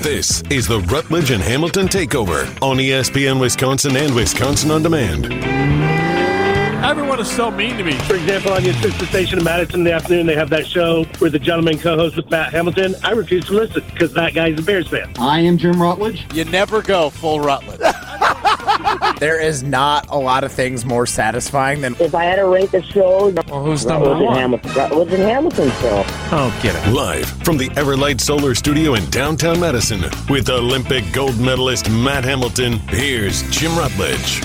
This is the Rutledge and Hamilton Takeover on ESPN Wisconsin and Wisconsin On Demand. Everyone is so mean to me. For example, on your sister station in Madison in the afternoon, they have that show where the gentleman co-hosts with Matt Hamilton. I refuse to listen because that guy's a Bears fan. I am Jim Rutledge. You never go full Rutledge. There is not a lot of things more satisfying than If I had to rate the show, Well, who's number Rutledge and one? Hamilton. Rutledge and Hamilton show. Oh, get it. Live from the Everlight Solar Studio in downtown Madison with Olympic gold medalist Matt Hamilton, here's Jim Rutledge.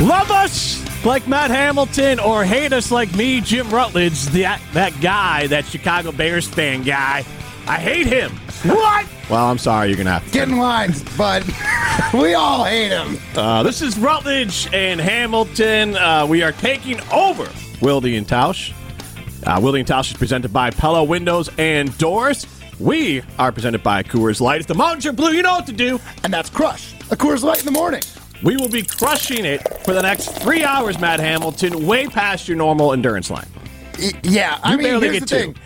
Love us like Matt Hamilton or hate us like me, Jim Rutledge, that, that guy, that Chicago Bears fan guy. I hate him. What? Well, I'm sorry. You're going to have to. get in lines, but we all hate him. Uh, this is Rutledge and Hamilton. Uh, we are taking over Wilde and Tausch. Uh, Wilde and Tausch is presented by Pella Windows and Doors. We are presented by Coors Light. If the mountains are blue, you know what to do. And that's Crush, a Coors Light in the morning. We will be crushing it for the next three hours, Matt Hamilton, way past your normal endurance line. Y- yeah, I You mean, barely here's get the two. thing.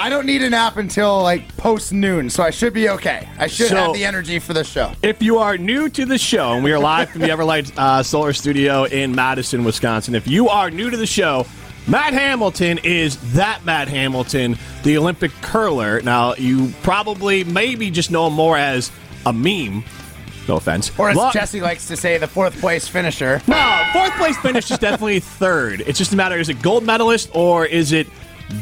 I don't need a nap until like post noon, so I should be okay. I should So- have the energy for the show. If you are new to the show, and we are live from the Everlight uh, Solar Studio in Madison, Wisconsin, if you are new to the show, Matt Hamilton is that Matt Hamilton, the Olympic curler. Now, you probably maybe just know him more as a meme. No offense. Or as Lo- Jesse likes to say, the fourth place finisher. No, fourth place finish is definitely third. It's just a matter is it gold medalist or is it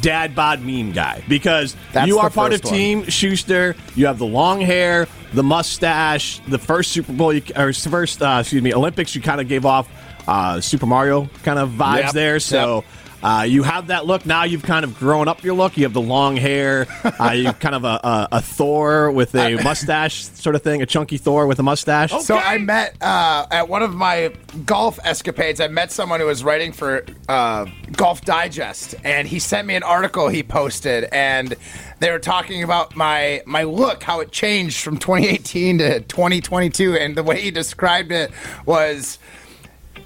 dad bod meme guy? Because That's you are part of one. Team Shuster. You have the long hair, the mustache. The first Super Bowl you, or first uh, excuse me Olympics, you kind of gave off uh, Super Mario kind of vibes Yep, there. So. Uh, you have that look now. You've kind of grown up your look. You have the long hair. Uh, you kind of a, a, a Thor with a mustache sort of thing, a chunky Thor with a mustache. So I met uh, at one of my golf escapades. I met someone who was writing for uh, Golf Digest, and he sent me an article he posted, and they were talking about my my look, how it changed from 2018 to 2022, and the way he described it was.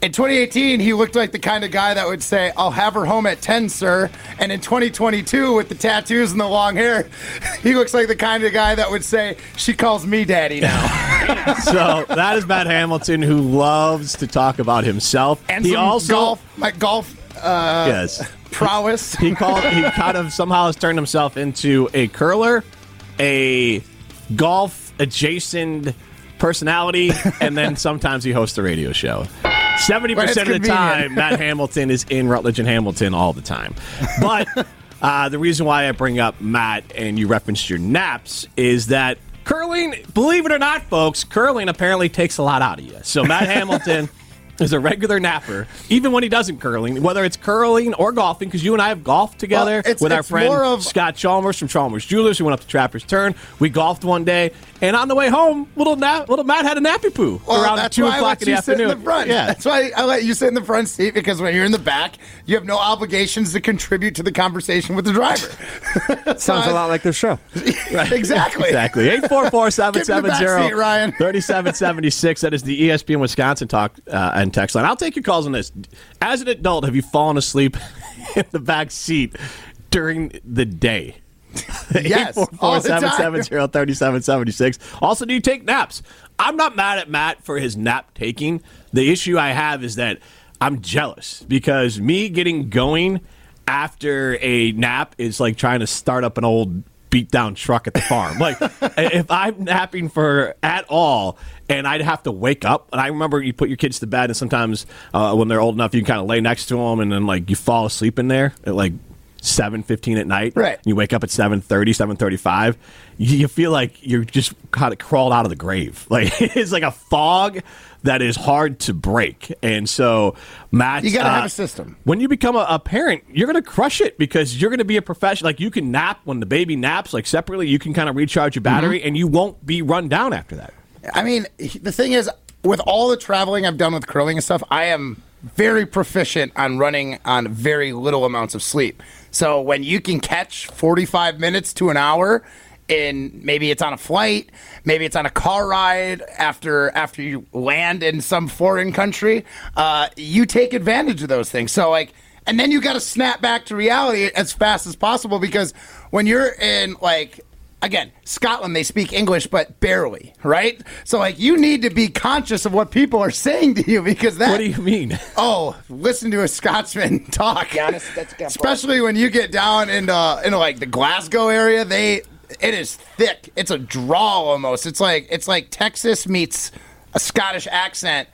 In 2018, he looked like the kind of guy that would say, I'll have her home at 10, sir. And in 2022, with the tattoos and the long hair, he looks like the kind of guy that would say, She calls me daddy now. so that is Matt Hamilton, who loves to talk about himself. and he also golf, my golf uh, yes, prowess. he called. He kind of somehow has turned himself into a curler, a golf adjacent personality, and then sometimes he hosts a radio show. Seventy When percent it's of the convenient. time, Matt Hamilton is in Rutledge and Hamilton all the time. But uh, the reason why I bring up Matt and you referenced your naps is that curling, believe it or not, folks, curling apparently takes a lot out of you. So Matt Hamilton. Is a regular napper, even when he doesn't curling, whether it's curling or golfing, because you and I have golfed together Well, it's- with our it's friend more of- Scott Chalmers from Chalmers Jewelers, who went up to Trapper's Turn. We golfed one day, and on the way home, little nap, little Matt had a nappy poo Well, around that's two why I o'clock let in the sit afternoon. in the front. Yeah, That's why I let you sit in the front seat because when you're in the back, you have no obligations to contribute to the conversation with the driver. Sounds a lot like this show. exactly. Exactly. 844 770 backseat, Ryan. 3776. That is the ESPN Wisconsin talk uh, text line. I'll take your calls on this. As an adult, have you fallen asleep in the back seat during the day? Yes, all 844-770-3776. Also, do you take naps? I'm not mad at Matt for his nap taking. The issue I have is that I'm jealous because me getting going after a nap is like trying to start up an old beat down truck at the farm. Like if I'm napping for at all and I'd have to wake up and I remember you put your kids to bed and sometimes uh, when they're old enough you can kind of lay next to them and then like you fall asleep in there at like 7.15 at night Right. you wake up at 7.30 7.35 you, you feel like you're just kind of crawled out of the grave like it's like a fog that is hard to break and so matt You gotta have a system. when you become a, a parent you're going to crush it because you're going to be a professional like you can nap when the baby naps like separately you can kind of recharge your battery Mm-hmm. and you won't be run down after that I mean, the thing is, with all the traveling I've done with curling and stuff, I am very proficient on running on very little amounts of sleep. So when you can catch 45 minutes to an hour, and maybe it's on a flight, maybe it's on a car ride after after you land in some foreign country, uh, you take advantage of those things. So like. And then you got to snap back to reality as fast as possible because when you're in like again, Scotland, they speak English, but barely, right? So, like, you need to be conscious of what people are saying to you because that. What do you mean? Oh, listen to a Scotsman talk. Especially when you get down into, uh, into like the Glasgow area, they it is thick. It's a drawl almost. It's like it's like Texas meets a Scottish accent.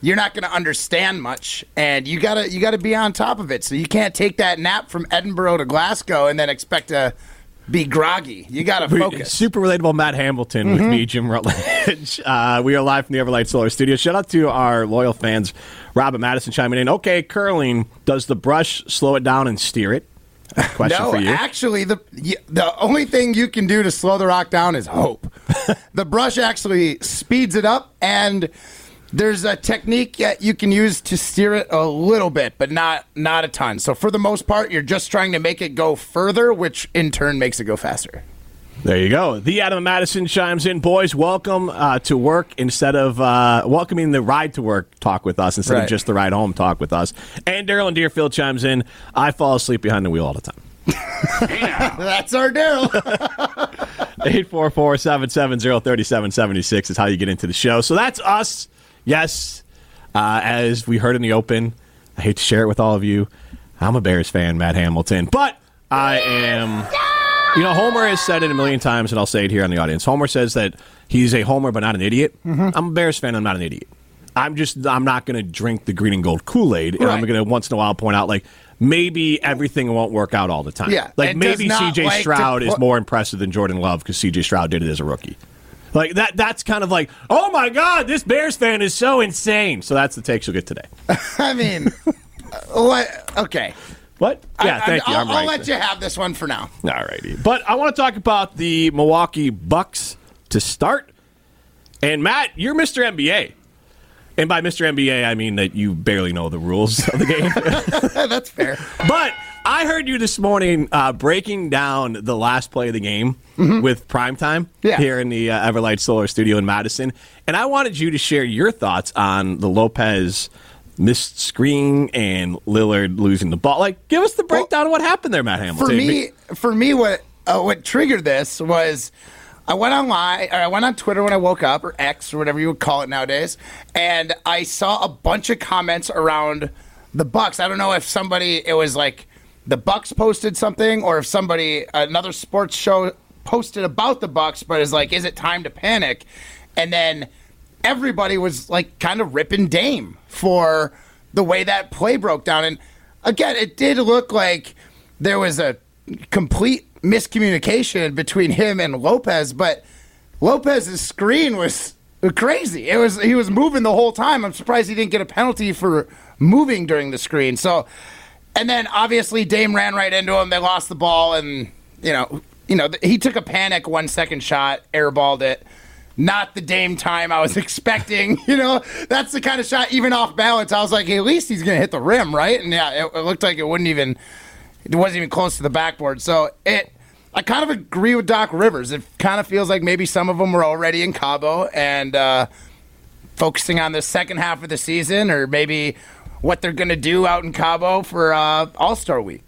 You're not going to understand much, and you gotta you gotta be on top of it. So you can't take that nap from Edinburgh to Glasgow and then expect to be groggy. You gotta focus. Super relatable Matt Hamilton with me, Jim Rutledge. Uh, we are live from the Everlight Solar Studio. Shout out to our loyal fans, Robert Madison chiming in. Okay, curling. Does the brush slow it down and steer it? Question no, for you. actually, the the only thing you can do to slow the rock down is hope. the brush actually speeds it up, and there's a technique that you can use to steer it a little bit, but not not a ton. So for the most part, you're just trying to make it go further, which in turn makes it go faster. There you go. The Adam Madison chimes in. Boys, welcome uh, to work instead of uh, welcoming the ride to work talk with us instead Right. of just the ride home talk with us. And Daryl and Deerfield chimes in. I fall asleep behind the wheel all the time. That's our Daryl. 844-770-3776 is how you get into the show. So that's us. Yes, uh, as we heard in the open, I hate to share it with all of you. I'm a Bears fan, Matt Hamilton, but I am. You know, Homer has said it a million times, and I'll say it here on the audience. Homer says that he's a Homer, but not an idiot. Mm-hmm. I'm a Bears fan. I'm not an idiot. I'm just. I'm not going to drink the green and gold Kool Aid, and I'm going to once in a while point out like maybe everything won't work out all the time. Yeah, like maybe C.J. like to Stroud is more impressive than Jordan Love because C.J. Stroud did it as a rookie. Like that. That's kind of like, oh my god, this Bears fan is so insane. So that's the takes you'll get today. I mean, uh, what? Okay. What? Yeah, I, thank I, you. I'm I'll, I'll right. let you have this one for now. All righty. But I want to talk about the Milwaukee Bucks to start. And Matt, you're Mr. NBA. And by Mr. NBA, I mean that you barely know the rules of the game. That's fair. but I heard you this morning uh, breaking down the last play of the game with primetime Yeah. here in the uh, Everlight Solar Studio in Madison. And I wanted you to share your thoughts on the Lopez missed screen and Lillard losing the ball. Like, give us the breakdown of what happened there, Matt Hamilton. for me, for me, what uh, what triggered this was I went online, or I went on Twitter when I woke up, or X, or whatever you would call it nowadays, and I saw a bunch of comments around the Bucks. I don't know if somebody it was like the Bucks posted something, or if somebody another sports show posted about the Bucks, but is like, is it time to panic? And then everybody was like kind of ripping Dame for the way that play broke down. And again, it did look like there was a complete miscommunication between him and Lopez, but Lopez's screen was crazy. It was he was moving the whole time. I'm surprised he didn't get a penalty for moving during the screen. So and then obviously Dame ran right into him. They lost the ball and you know, you know, he took a panic one second shot, airballed it. Not the Dame time I was expecting. You know, that's the kind of shot, even off balance. I was like, at least he's going to hit the rim, right? And yeah, it, it looked like it wouldn't even, it wasn't even close to the backboard. So it, I kind of agree with Doc Rivers. It kind of feels like maybe some of them were already in Cabo and uh, focusing on the second half of the season, or maybe what they're going to do out in Cabo for uh, All Star Week.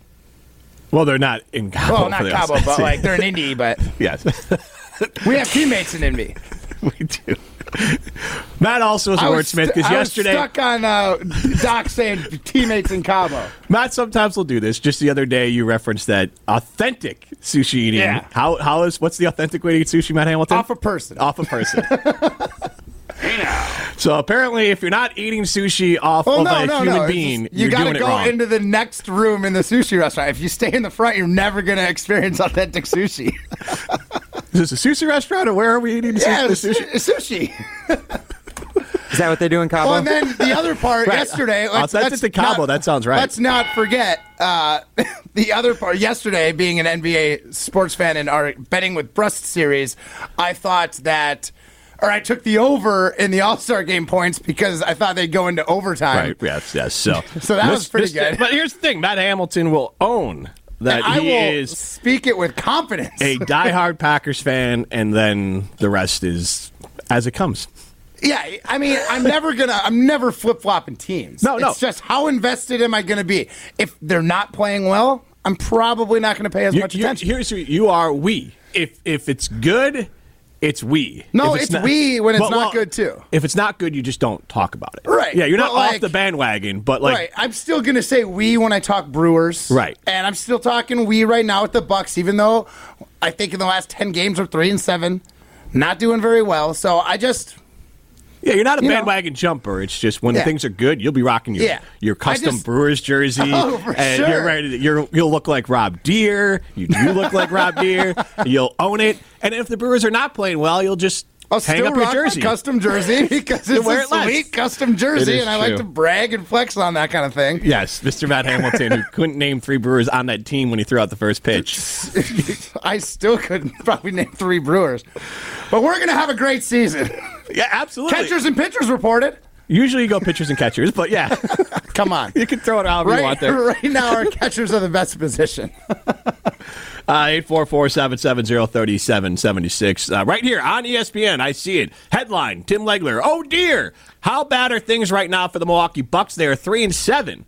well, they're not in Cabo. Well, not Cabo, but like they're in Indy. But yes. we have teammates in Indy. we do. Matt also is a wordsmith because I was yesterday, stuck on uh, Doc saying teammates in Cabo. Matt sometimes will do this. Just the other day, you referenced that authentic sushi eating. Yeah. How how is what's the authentic way to eat sushi, Matt Hamilton? Off a person. Off a person. so apparently, if you're not eating sushi off Well, of no, a no, human no. Being, just- you doing it go wrong. into the next room in the sushi restaurant. If you stay in the front, you're never going to experience authentic sushi. is this a sushi restaurant, or where are we eating yeah, the the sushi? sushi. sushi. Is that what they do in Cabo? Well, and then the other part Right. yesterday. Let's, Authentic let's to Cabo, not- that sounds right. Let's not forget uh, the other part. Yesterday, being an NBA sports fan in our betting with Brust series, I thought that, or I took the over in the All Star game points because I thought they'd go into overtime. Right. Yes. Yes. So, So that was pretty good. But here's the thing: Matt Hamilton will own that I he will is speak it with confidence. a diehard Packers fan, and then the rest is as it comes. Yeah, I mean, I'm never gonna, I'm never flip flopping teams. No, no. It's just how invested am I gonna be? If they're not playing well, I'm probably not gonna pay as You- much you- attention. here's who you are. We if if it's good, it's we. No, If it's we when it's not good, too. If it's not good, you just don't talk about it. Right, Yeah, you're not like- off the bandwagon, but like right. I'm still gonna say we when I talk Brewers. Right. And I'm still talking we right now with the Bucks, even though I think in the last ten games we're three and seven, not doing very well. So I just Yeah, you're not a You know. bandwagon jumper. It's just when Yeah. things are good, you'll be rocking your Yeah. your custom just- Brewers jersey, Oh, for and sure. you're ready. To, you're you'll look like Rob Deer. You do look like Rob Deer. You'll own it. And if the Brewers are not playing well, you'll just I'll hang still rock jersey. my custom jersey because it's a it sweet custom jersey, and I like to brag and flex on that kind of thing. yes, Mr. Matt Hamilton, who couldn't name three Brewers on that team when he threw out the first pitch. I still couldn't probably name three Brewers, but we're gonna have a great season. Yeah, absolutely. Catchers and pitchers reported. Usually you go pitchers and catchers, but yeah, Come on. you can throw it however you want there. right now, our catchers are the best position. Uh, 844-770-3776. Uh, right here on ESPN, I see it. Headline, Tim Legler. Oh, dear. How bad are things right now for the Milwaukee Bucks? They are 3 and 7.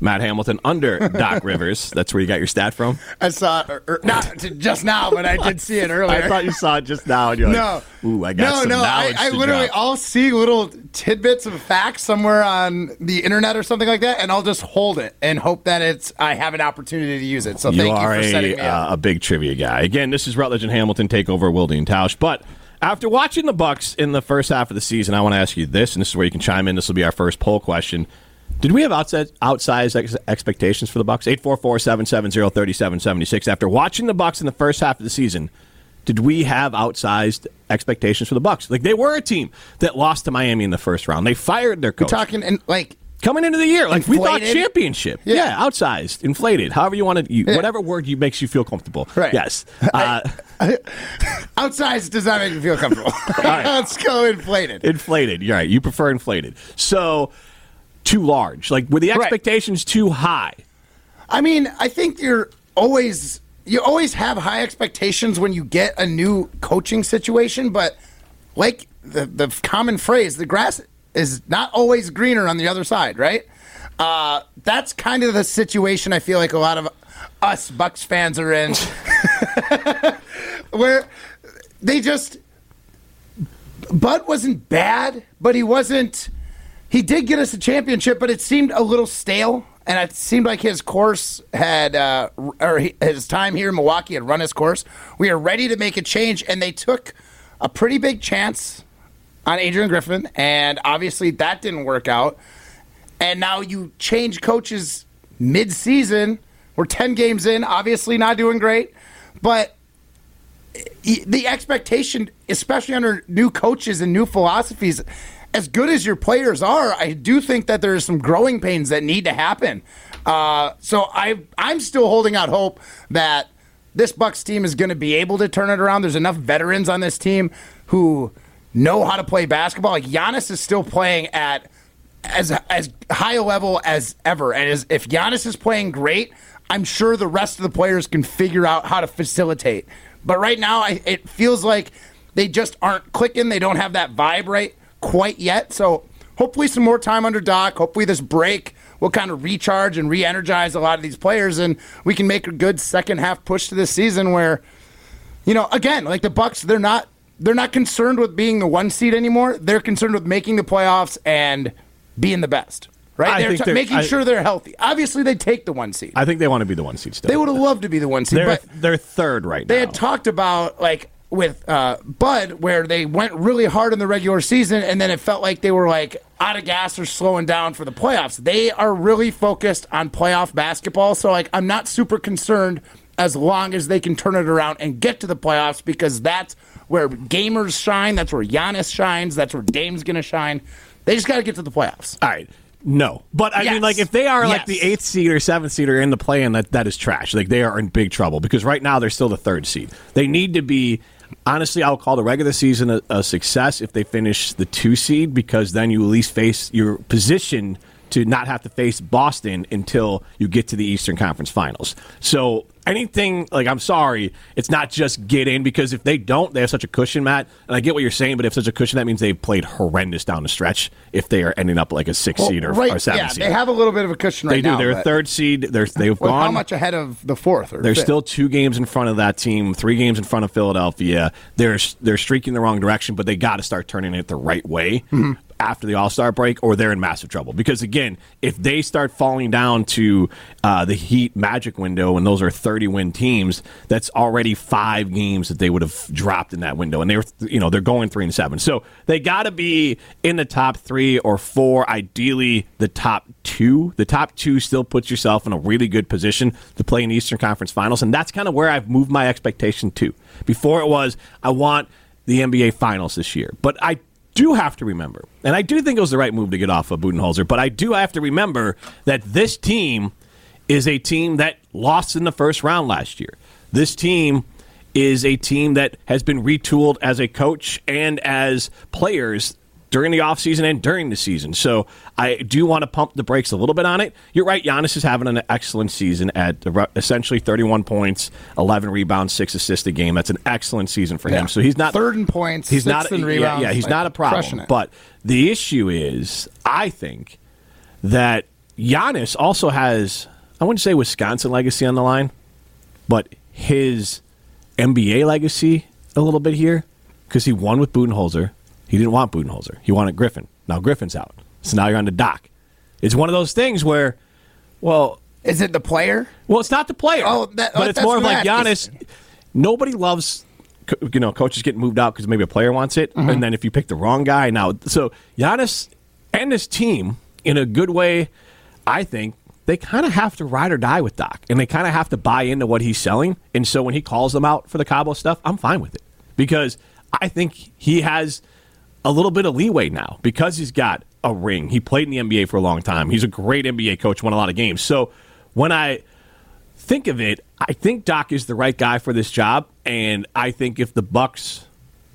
Matt Hamilton under Doc Rivers. That's where you got your stat from? I saw it, er, er, not just now, but I did see it earlier. I thought you saw it just now. And you're no, like, ooh, I got no, some no. I, I literally, drop. I'll see little tidbits of facts somewhere on the internet or something like that, and I'll just hold it and hope that it's I have an opportunity to use it. So you thank are you for setting a, me up. uh, a big trivia guy. Again, this is Rutledge and Hamilton take over Wilde and Tausch. But after watching the Bucks in the first half of the season, I want to ask you this, and this is where you can chime in. This will be our first poll question. Did we have outside, outsized ex- expectations for the Bucks? 844-770-3776. After watching the Bucks in the first half of the season, did we have outsized expectations for the Bucks? Like they were a team that lost to Miami in the first round. They fired their coach. We're talking and like Coming into the year, like we thought championship. Yeah. Yeah. outsized, inflated, however you want to, you, Yeah. whatever word you makes you feel comfortable. Right. Yes. Uh, outside does not make me feel comfortable. Let's go inflated. inflated. You're right. You prefer inflated. So, too large. Like, were the Right. expectations too high? I mean, I think you're always you always have high expectations when you get a new coaching situation, but like the the common phrase, the grass is not always greener on the other side, right? Uh, that's kind of the situation I feel like a lot of us Bucks fans are in, where they just Bud wasn't bad, but he wasn't. He did get us a championship, but it seemed a little stale, and it seemed like his course had, uh, or his time here in Milwaukee had run his course. We are ready to make a change, and they took a pretty big chance on Adrian Griffin, and obviously that didn't work out. And now you change coaches mid-season. We're ten games in, obviously not doing great, but the expectation, especially under new coaches and new philosophies, as good as your players are, I do think that there's some growing pains that need to happen. Uh, so I, I'm still holding out hope that this Bucks team is going to be able to turn it around. There's enough veterans on this team who know how to play basketball. Like Giannis is still playing at as as high a level as ever, and as, if Giannis is playing great, I'm sure the rest of the players can figure out how to facilitate. But right now, I, it feels like they just aren't clicking. They don't have that vibe right quite yet. So hopefully, some more time under Doc. Hopefully, this break will kind of recharge and re-energize a lot of these players, and we can make a good second half push to this season where you know, again, like the Bucks, they're not they're not concerned with being the one seed anymore. They're concerned with making the playoffs and being the best. Right? I they're t- they're- making I- sure they're healthy. Obviously, they take the one seed. I think they want to be the one seed still. they would have loved to be the one seed, They're, but they're third right they now. They had talked about like with uh, Bud where they went really hard in the regular season and then it felt like they were like out of gas or slowing down for the playoffs. They are really focused on playoff basketball, so like I'm not super concerned as long as they can turn it around and get to the playoffs because that's where gamers shine, that's where Giannis shines, that's where Dame's going to shine. They just got to get to the playoffs. All right. No, but I mean, like, if they are like Yes. the eighth seed or seventh seed or in the play-in, that that is trash. Like, they are in big trouble because right now they're still the third seed. They need to be. Honestly, I'll call the regular season a, a success if they finish the two seed because then you at least face your position to not have to face Boston until you get to the Eastern Conference Finals. So anything like I'm sorry, it's not just get in because if they don't, they have such a cushion, Matt. And I get what you're saying, but if such a cushion, that means they've played horrendous down the stretch. If they are ending up like a six Well, seed or, right, or seven yeah, seed, they have a little bit of a cushion right They do. now. They're a third seed. They're they've Well, gone how much ahead of the fourth or they're fifth? still two games in front of that team, three games in front of Philadelphia. They're they're streaking the wrong direction, but they got to start turning it the right way Mm-hmm. After the All Star break, or they're in massive trouble. Because again, if they start falling down to uh, the Heat Magic window, and those are thirty win teams, that's already five games that they would have dropped in that window, and they were you know they're going three and seven, so they got to be in the top three or four, ideally the top two. The top two still puts yourself in a really good position to play in the Eastern Conference Finals, and that's kind of where I've moved my expectation to. Before it was, I want the NBA Finals this year, but I do have to remember, and I do think it was the right move to get off of Budenholzer, but I do have to remember that this team is a team that lost in the first round last year. This team is a team that has been retooled as a coach and as players during the offseason and during the season. So I do want to pump the brakes a little bit on it. You're right, Giannis is having an excellent season at essentially 31 points, 11 rebounds, 6 assists a game. That's an excellent season for him. Yeah. So he's not Third in points, He's not in yeah, rebounds, Yeah, he's like, not a problem. But the issue is I think that Giannis also has I wouldn't say Wisconsin legacy on the line, but his NBA legacy a little bit here because he won with Budenholzer. He didn't want Budenholzer. He wanted Griffin. Now Griffin's out. So now you're on the dock. It's one of those things where, well, Is it the player? well, it's not the player. Oh, that- but it's more of like Giannis. asking. Nobody loves, you know, coaches getting moved out because maybe a player wants it, Mm-hmm. and then if you pick the wrong guy, now so Giannis and his team, in a good way, I think they kind of have to ride or die with Doc, and they kind of have to buy into what he's selling. And so when he calls them out for the Cabo stuff, I'm fine with it because I think he has a little bit of leeway now because he's got a ring. He played in the NBA for a long time. He's a great NBA coach, won a lot of games. So when I think of it, I think Doc is the right guy for this job, and I think if the Bucks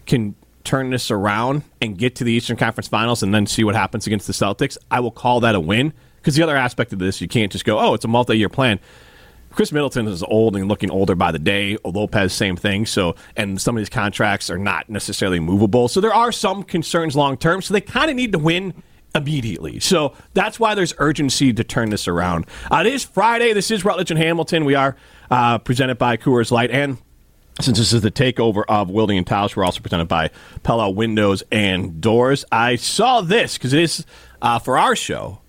can turn this around and get to the Eastern Conference Finals and then see what happens against the Celtics, I will call that a win. Because the other aspect of this, you can't just go, "Oh, it's a multi-year plan." Khris Middleton is old and looking older by the day. Lopez, same thing. So, and some of these contracts are not necessarily movable. So there are some concerns long term. So they kind of need to win immediately. So that's why there's urgency to turn this around. Uh, it is Friday. This is Rutledge and Hamilton. We are uh, presented by Coors Light and since this is the takeover of Wilding and Tausch, we're also presented by Pella Windows and Doors. I saw this because it is uh, for our show.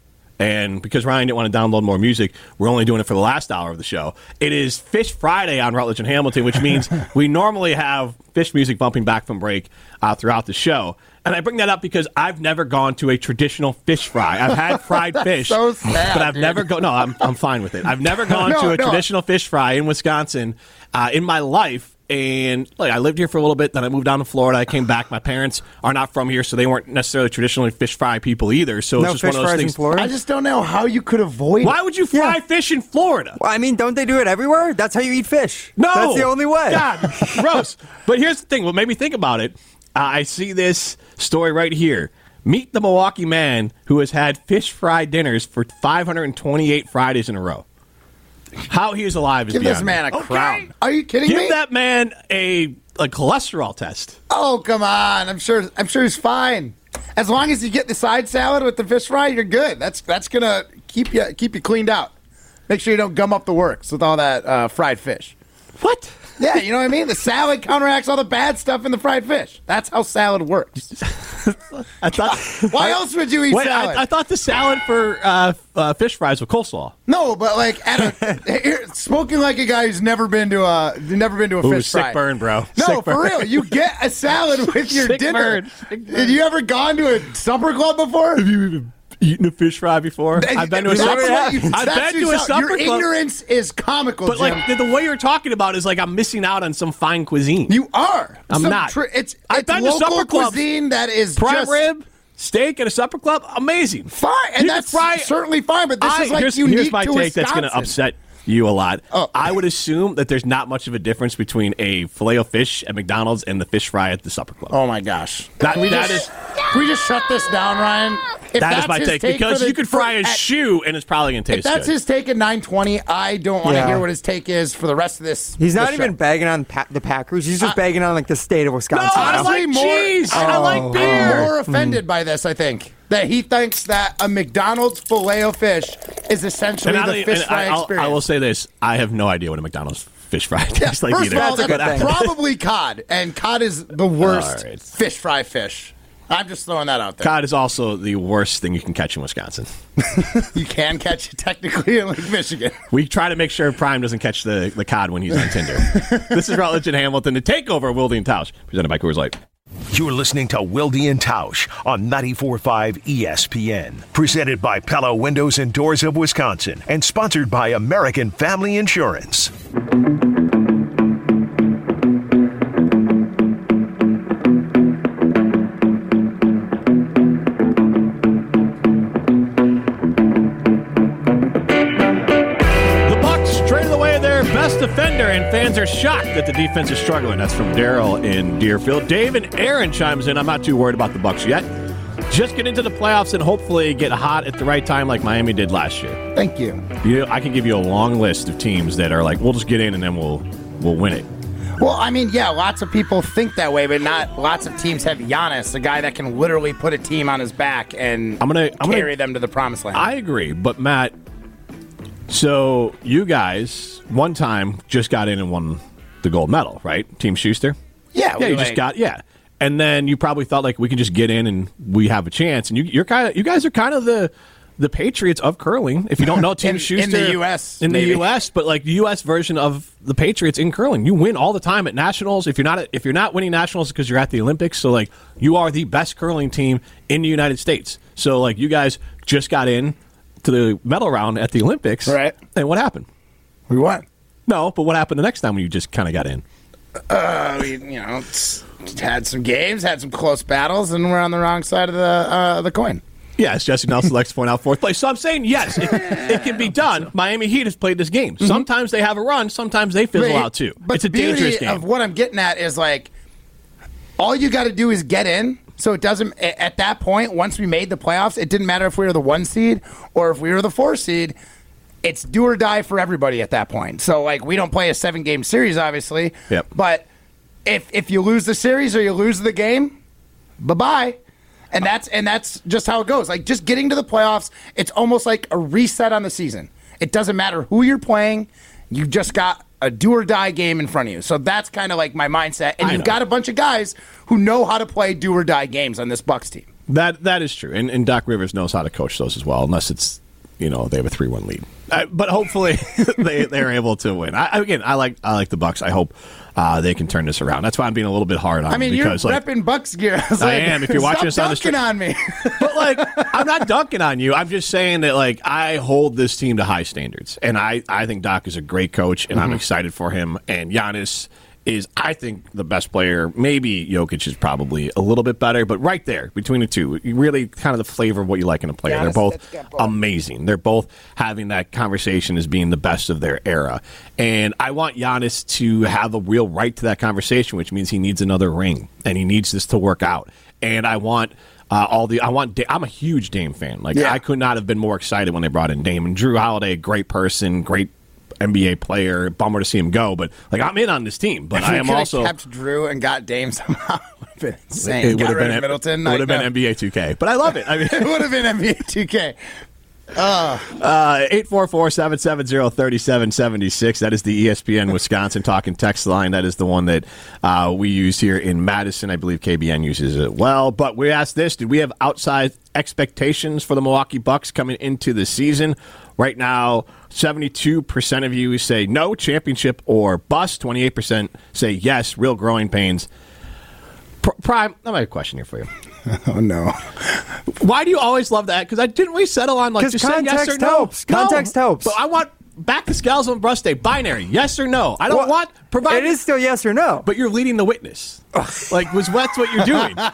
And because Ryan didn't want to download more music, we're only doing it for the last hour of the show. It is Fish Friday on Rutledge and Hamilton, which means we normally have Phish music bumping back from break uh, throughout the show. And I bring that up because I've never gone to a traditional fish fry. I've had fried fish, so sad, but I've dude. never go. No, I'm I'm fine with it. I've never gone No, to a no. traditional fish fry in Wisconsin uh, in my life. And like I lived here for a little bit, then I moved down to Florida. I came back. My parents are not from here, so they weren't necessarily traditionally fish fry people either. So No it's just fish one of those fries in things. Florida. I just don't know how you could avoid. Why would you fry Yeah. fish in Florida? Well, I mean, don't they do it everywhere? That's how you eat fish. No, that's the only way. God, gross. But here's the thing: what made me think about it? Uh, I see this story right here. Meet the Milwaukee man who has had fish fry dinners for 528 Fridays in a row. How he is alive is Give this man me. a crown. Are you kidding me? Give me? that man a a cholesterol test. Oh come on! I'm sure. I'm sure he's fine. As long as you get the side salad with the fish fry, you're good. That's that's gonna keep you keep you cleaned out. Make sure you don't gum up the works with all that uh, fried fish. What? Yeah, you know what I mean. The salad counteracts all the bad stuff in the fried fish. That's how salad works. I thought. Why else would you eat Wait, salad? I, I thought the salad for uh, uh, fish fries was coleslaw. no, but like at a here, spoken like a guy who's never been to a never been to a Ooh, fish sick fry. burn, bro. No, Sick for burn. real. You get a salad with your Sick dinner. burn. Sick burn. Have you ever gone to a supper club before? Eaten a fish fry before? I've been to a supper. you- I've been to a supper Your club. ignorance is comical, But Jim. like the, the way you're talking about is like I'm missing out on some fine cuisine. you are. I'm Some not. tr- it's I've it's been to supper clubs. cuisine that is prime just rib, steak at a supper club, amazing. fine, and You that's fry- certainly fine. But this I- is like here's, unique here's my to take that's going to upset you a lot. Oh. I would assume that there's not much of a difference between a filet of fish at McDonald's and the fish fry at the Supper Club. Oh my gosh. That- Can we that just, is- can we just shut this down, Ryan? If that is my his take, because the- you could fry a at- shoe and it's probably going to If taste that's good. his take at 920, I don't want to Yeah. hear what his take is for the rest of this. He's not even show. bagging on pa- the Packers. He's just Uh, bagging on like the state of Wisconsin. no, Wisconsin. I honestly, like more- cheese. I like I'm beer. more offended by this, I think. That he thinks that a McDonald's filet o fish is essentially I, the don't- fish fry I- experience. I will say this: I have no idea what a McDonald's fish fry tastes like First either. of all, That's a good that's probably cod, and cod is the worst right. fish fry fish. I'm just throwing that out there. Cod is also the worst thing you can catch in Wisconsin. You can catch it technically in Lake Michigan. We try to make sure Prime doesn't catch the, the cod when he's on Tinder. this is Rutledge and Hamilton, the takeover of Wilde and Tausch, presented by Coors Light. You're listening to Wilde and Tausch on 94.5 ESPN. Presented by Pella Windows and Doors of Wisconsin and sponsored by American Family Insurance. Defender, and fans are shocked that the defense is struggling. That's from Daryl in Deerfield. Dave and Aaron chimes in. I'm not too worried about the Bucks yet. Just get into the playoffs and hopefully get hot at the right time, like Miami did last year. Thank you. You I can give you a long list of teams that are like, we'll just get in and then we'll we'll win it. Well, I mean, yeah, lots of people think that way, but not lots of teams have Giannis, a guy that can literally put a team on his back and I'm gonna- I'm gonna- carry them to the promised land. I agree, but Matt, so you guys one time just got in and won the gold medal, right? Team Shuster. yeah, Yeah, we you just like- got yeah, and then you probably thought like we can just get in and we have a chance. And you, you're kind of you guys are kind of the the Patriots of curling. If you don't know Team In- in the US, in the. U.S., but like the U.S. version of the Patriots in curling, you win all the time at nationals. If you're not if you're not winning nationals because you're at the Olympics, so like you are the best curling team in the United States. So like you guys just got in to the medal round at the Olympics, Right. And what happened? we won. No, but what happened the next time when you just kind of got in? Uh, we, you know, had some games, had some close battles, and we're on the wrong side of the uh, the coin. Yes, Jesse Nelson likes to point out fourth place. So I'm saying yes, it, it can be done. Miami Heat has played this game. Sometimes they have a run, sometimes they fizzle But- out too. But it's a dangerous game. Of what I'm getting at is like, all you got to do is get in. So it doesn't. At that point, once we made the playoffs, it didn't matter if we were the one seed or if we were the four seed. It's do or die for everybody at that point. So like, we don't play a seven game series, obviously. Yep. But if if you lose the series or you lose the game, bye bye. And that's and that's just how it goes. Like just getting to the playoffs, it's almost like a reset on the season. It doesn't matter who you're playing. You just got a do or die game in front of you. So that's kind of like my mindset. And I you've know. got a bunch of guys who know how to play do or die games on this Bucks team. that that is true, and, and Doc Rivers knows how to coach those as well, unless it's you know they have a three one lead. Uh, but hopefully they they're able to win. I, again, I like I like the Bucks. I hope uh, they can turn this around. That's why I'm being a little bit hard on. You. I mean, because you're like repping Bucks gear. I, was I am. If you're watching us on the street- on me. but like I'm not dunking on you. I'm just saying that like I hold this team to high standards, and I I think Doc is a great coach, and Mm-hmm. I'm excited for him. And Giannis is I think the best player. Maybe Jokic is probably a little bit better, but right there between the two, really kind of the flavor of what you like in a player. They're both that's got both. amazing. They're both having that conversation as being the best of their era, and I want Giannis to have a real right to that conversation, which means he needs another ring and he needs this to work out. And I want. Uh, all the I want. Da- I'm a huge Dame fan. Like Yeah. I could not have been more excited when they brought in Dame and Jrue Holiday. Great person, great NBA player. Bummer to see him go, but like I'm in on this team. But I am also. kept Jrue and got Dame somehow. would have been insane. It would have been Middleton. It would have been. NBA 2K, but I love it. I mean, It would have been NBA 2K. Uh, 844-770-3776. That is the ESPN Wisconsin talking text line. That is the one that uh, we use here in Madison. I believe KBN uses it well. But we asked this, did we have outside expectations for the Milwaukee Bucks coming into the season? Right now, 72% of you say no, championship or bust. 28% say yes, real growing pains. Pr- Prime, I might have a question here for you. Oh, no. Why do you always love that? Because I didn't we settle on like just say yes or context no? helps. No. Context helps. But I want back to scales on breast day. Binary, yes or no. I don't Well, want provide. It is still yes or no. but you're leading the witness. like was that's what you're doing.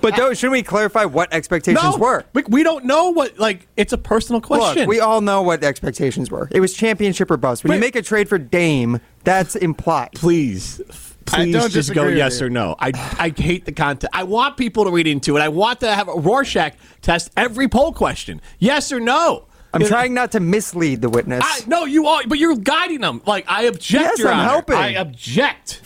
But don't, shouldn't we clarify what expectations no, were? we, we don't know what. Like it's a personal question. Look, we all know what the expectations were. It was championship or bust. When Wait. you make a trade for Dame, that's implied. please. Please just go yes you. or no. I I hate the content. I want people to read into it. I want to have a Rorschach test every poll question. Yes or no. I'm You know, trying not to mislead the witness. I, no, you are, but you're guiding them. Like I object. Yes, Your I'm Honor. helping. I object.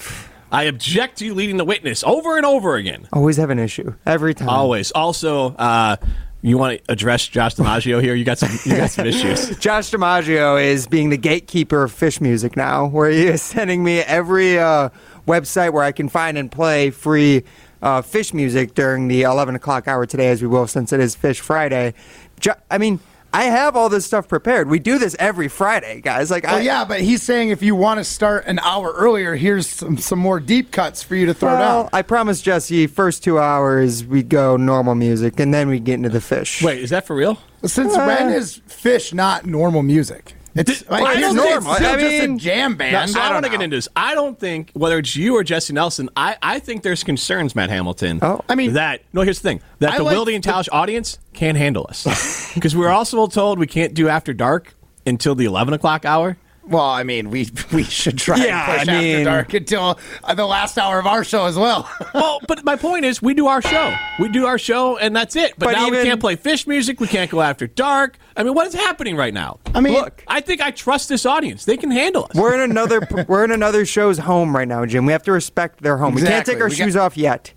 I object to you leading the witness over and over again. Always have an issue every time. Always. Also, uh, you want to address Josh DiMaggio here? You got some. You got some issues. Josh DiMaggio is being the gatekeeper of Phish music now, where he is sending me every uh, website where I can find and play free uh, Phish music during the 11 o'clock hour today, as we will, since it is Fish Friday. Jo- I mean, I have all this stuff prepared. We do this every Friday, guys. Like, Well, I, yeah, but he's saying if you want to start an hour earlier, here's some, some more deep cuts for you to throw Well, down. I promise Jesse first two hours we go normal music, and then we get into the Phish. Wait, is that for real? Since Uh, when is Phish not normal music? It's like, Well, I don't the- think- I just mean- a jam No, band. so I, don't want to get into this. I don't think whether it's you or Jesse Nelson. I, I think there's concerns, Matt Hamilton. Oh. I mean- that no. Here's the thing: that I the like Wilde and the- audience can't handle us because we were also told we can't do after dark until the 11 o'clock hour. Well, I mean, we we should try Yeah, and push I after mean- dark until uh, the last hour of our show as well. well, but my point is, we do our show. We do our show, and that's it. But, But now we can't play Phish music. We can't go after dark. I mean, what is happening right now? I mean, Look. I think I trust this audience. They can handle us. We're in another we're in another show's home right now, Jim. We have to respect their home. We can't take our We got- shoes off yet.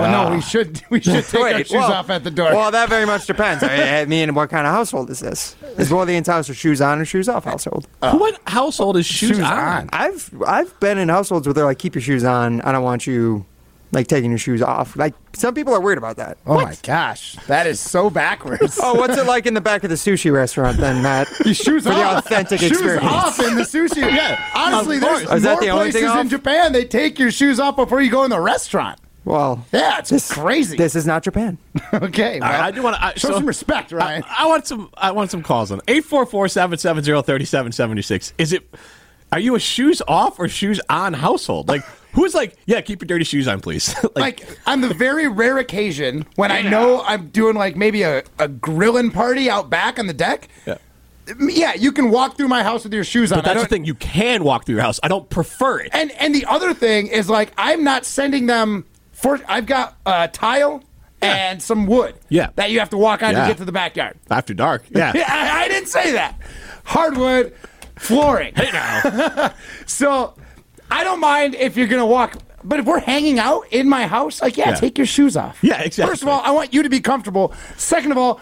Well, no, we ah. should we should take our shoes well- off at the door. Well, that very much depends. I, I mean, what kind of household is this? Is Willie and House a shoes on or shoes off household? Uh, what household is shoes, Shoes on? on. I've I've been in households where they're like, keep your shoes on. I don't want you like taking your shoes off. Like some people are worried about that. oh my gosh, that is so backwards. Oh, what's it like in the back of the sushi restaurant then, Matt? Your shoes For the off. authentic shoes experience. off in the sushi. Yeah, honestly, there's course. Is that more the only thing places in? Japan they take your shoes off before you go in the restaurant. Well, Yeah, it's crazy. This is not Japan. okay, All right, well, I do want to show some respect, Ryan. I, I want some. I want some calls on eight four four seven seven zero thirty seven seventy six. Is it? Are you a shoes off or shoes on household? Like who's like, yeah, keep your dirty shoes on, please. like on the very rare occasion when I know I'm doing like maybe a, a grilling party out back on the deck. Yeah. Yeah, you can walk through my house with your shoes on. but that's the thing. You can walk through your house. I don't prefer it. And and the other thing is like I'm not sending them for. I've got a tile and some wood. Yeah. that you have to walk on Yeah. to get to the backyard. After dark. Yeah. Yeah, I, I didn't say that. Hardwood flooring. Hey now. So I don't mind if you're gonna walk, but if we're hanging out in my house, like yeah, Yeah. take your shoes off. Yeah, exactly. First of all, I want you to be comfortable. Second of all,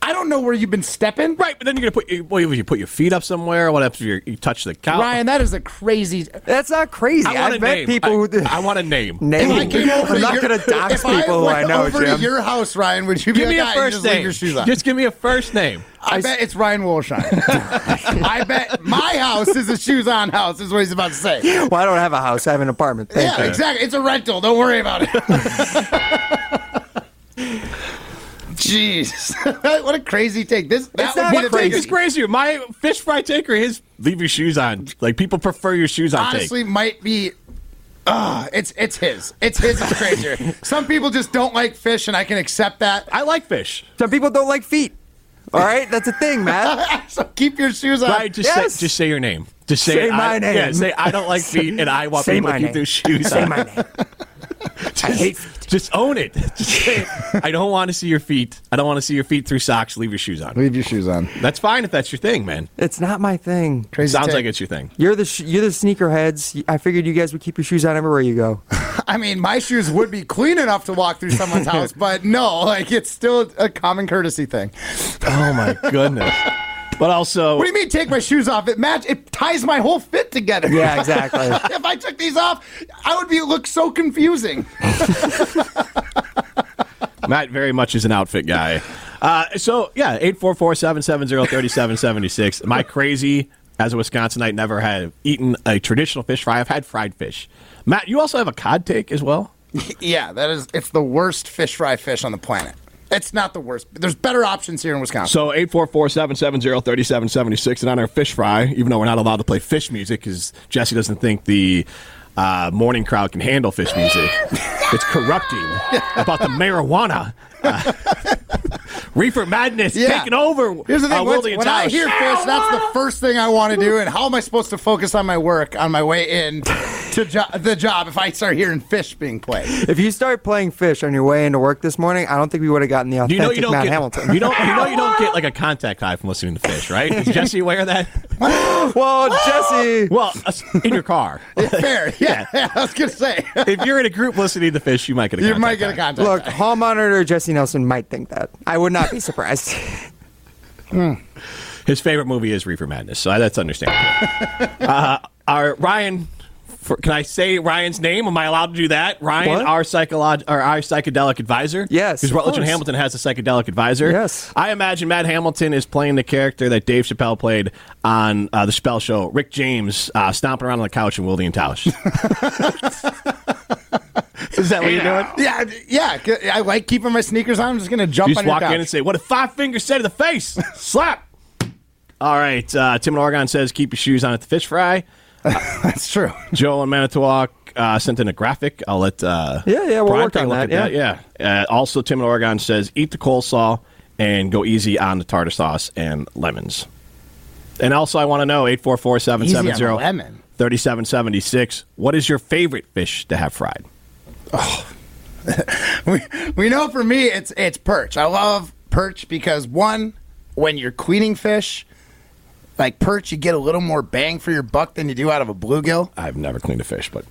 I don't know where you've been stepping. right, but then you're gonna put. your- Well, you put your feet up somewhere. What if you you touch the couch? Ryan, that is a crazy. That's not crazy. I want I've a met name. people I, who I want a name. name. If I came over I'm to not your, going to dox if people who I know, over Jim. to your house, Ryan, would you be Give like, me a "Ah, you first name. your shoes on? Just give me a first name. I bet it's Ryan Wollersheim. I bet my house is a shoes on house, is what he's about to say. well, I don't have a house. I have an apartment. Thank Yeah, you. exactly. It's a rental. Don't worry about it. Jeez, what a crazy take! This that It's would not be the take take. is crazier? My fish fry take or his leave your shoes on? Like people prefer your shoes on Honestly, take. might be. Uh, it's it's his. It's his is crazier. Some people just don't like fish, and I can accept that. I like fish. Some people don't like feet. All right, that's a thing, Matt. so keep your shoes on. Right, just Yes. say just say your name. Just say, Say I- my name. Yeah, say I don't like feet and I want Say people to my keep name. their shoes Say on. my name. I hate feet. Just own it. Just say, I don't want to see your feet. I don't want to see your feet through socks. Leave your shoes on. Leave your shoes on. That's fine if that's your thing, man. It's not my thing. Crazy. Sounds take. like it's your thing. You're the sh- you're the sneakerheads. I figured you guys would keep your shoes on everywhere you go. I mean, my shoes would be clean enough to walk through someone's house, but no, like it's still a common courtesy thing. Oh my goodness. But also, What do you mean take my shoes off? It match it ties my whole fit together. Yeah, exactly. if I took these off, I would be look so confusing. Matt very much is an outfit guy. Uh, so yeah, eight four four seven seven zero thirty seven seventy six. My crazy as a Wisconsinite never had eaten a traditional fish fry. I've had fried fish. Matt, you also have a cod take as well. yeah, that is it's the worst fish fry fish on the planet. It's not the worst. There's better options here in Wisconsin. So 844-770-3776 and on our fish fry, even though we're not allowed to play Phish music because Jesse doesn't think the uh, morning crowd can handle Phish music. it's corrupting about the marijuana. Uh, reefer madness Yeah. taking over. Here's the thing: uh, once- when I hear Phish, that's the first thing I want to do. And how am I supposed to focus on my work on my way in to jo- the job if I start hearing Phish being played? If you start playing Phish on your way into work this morning, I don't think we would have gotten the you authentic know you don't Matt get Hamilton. you don't you know you don't get like a contact high from listening to Phish, right? Is Jesse aware of that? well, Jesse. Well, uh, in your car. Fair, yeah. yeah. I was gonna say if you're in a group listening to Phish, you might get a you contact might get a high. contact. Look, hall monitor Jesse Nelson might think that. I would not be surprised. His favorite movie is Reefer Madness, so that's understandable. uh, our Ryan, for, can I say Ryan's name? Am I allowed to do that? Ryan, What? our psycholog- or our psychedelic advisor. Yes, because of Rutledge and. Hamilton has a psychedelic advisor. Yes. I imagine Matt Hamilton is playing the character that Dave Chappelle played on uh, the Spell Show. Rick James uh, stomping around on the couch in Wildy and Tausch. is that what you're doing? yeah, yeah. I like keeping my sneakers on. I'm just gonna jump You just on your walk couch. in and say, "What a five finger say to the face!" Slap. All right. Uh, Tim in Oregon says, "Keep your shoes on at the fish fry." That's true. Joe in Manitowoc uh, sent in a graphic. I'll let uh, Yeah, yeah, we'll Brian work take a on look that, at Yeah. Uh, also, Tim in Oregon says, "Eat the coleslaw and go easy on the tartar sauce and lemons." And also, I want to know eight four four seven seven Easy zero on the lemon. thirty seven seventy six. What is your favorite fish to have fried? we, we know for me it's it's perch. I love perch because one, when you're cleaning fish, like perch, you get a little more bang for your buck than you do out of a bluegill. I've never cleaned a fish, but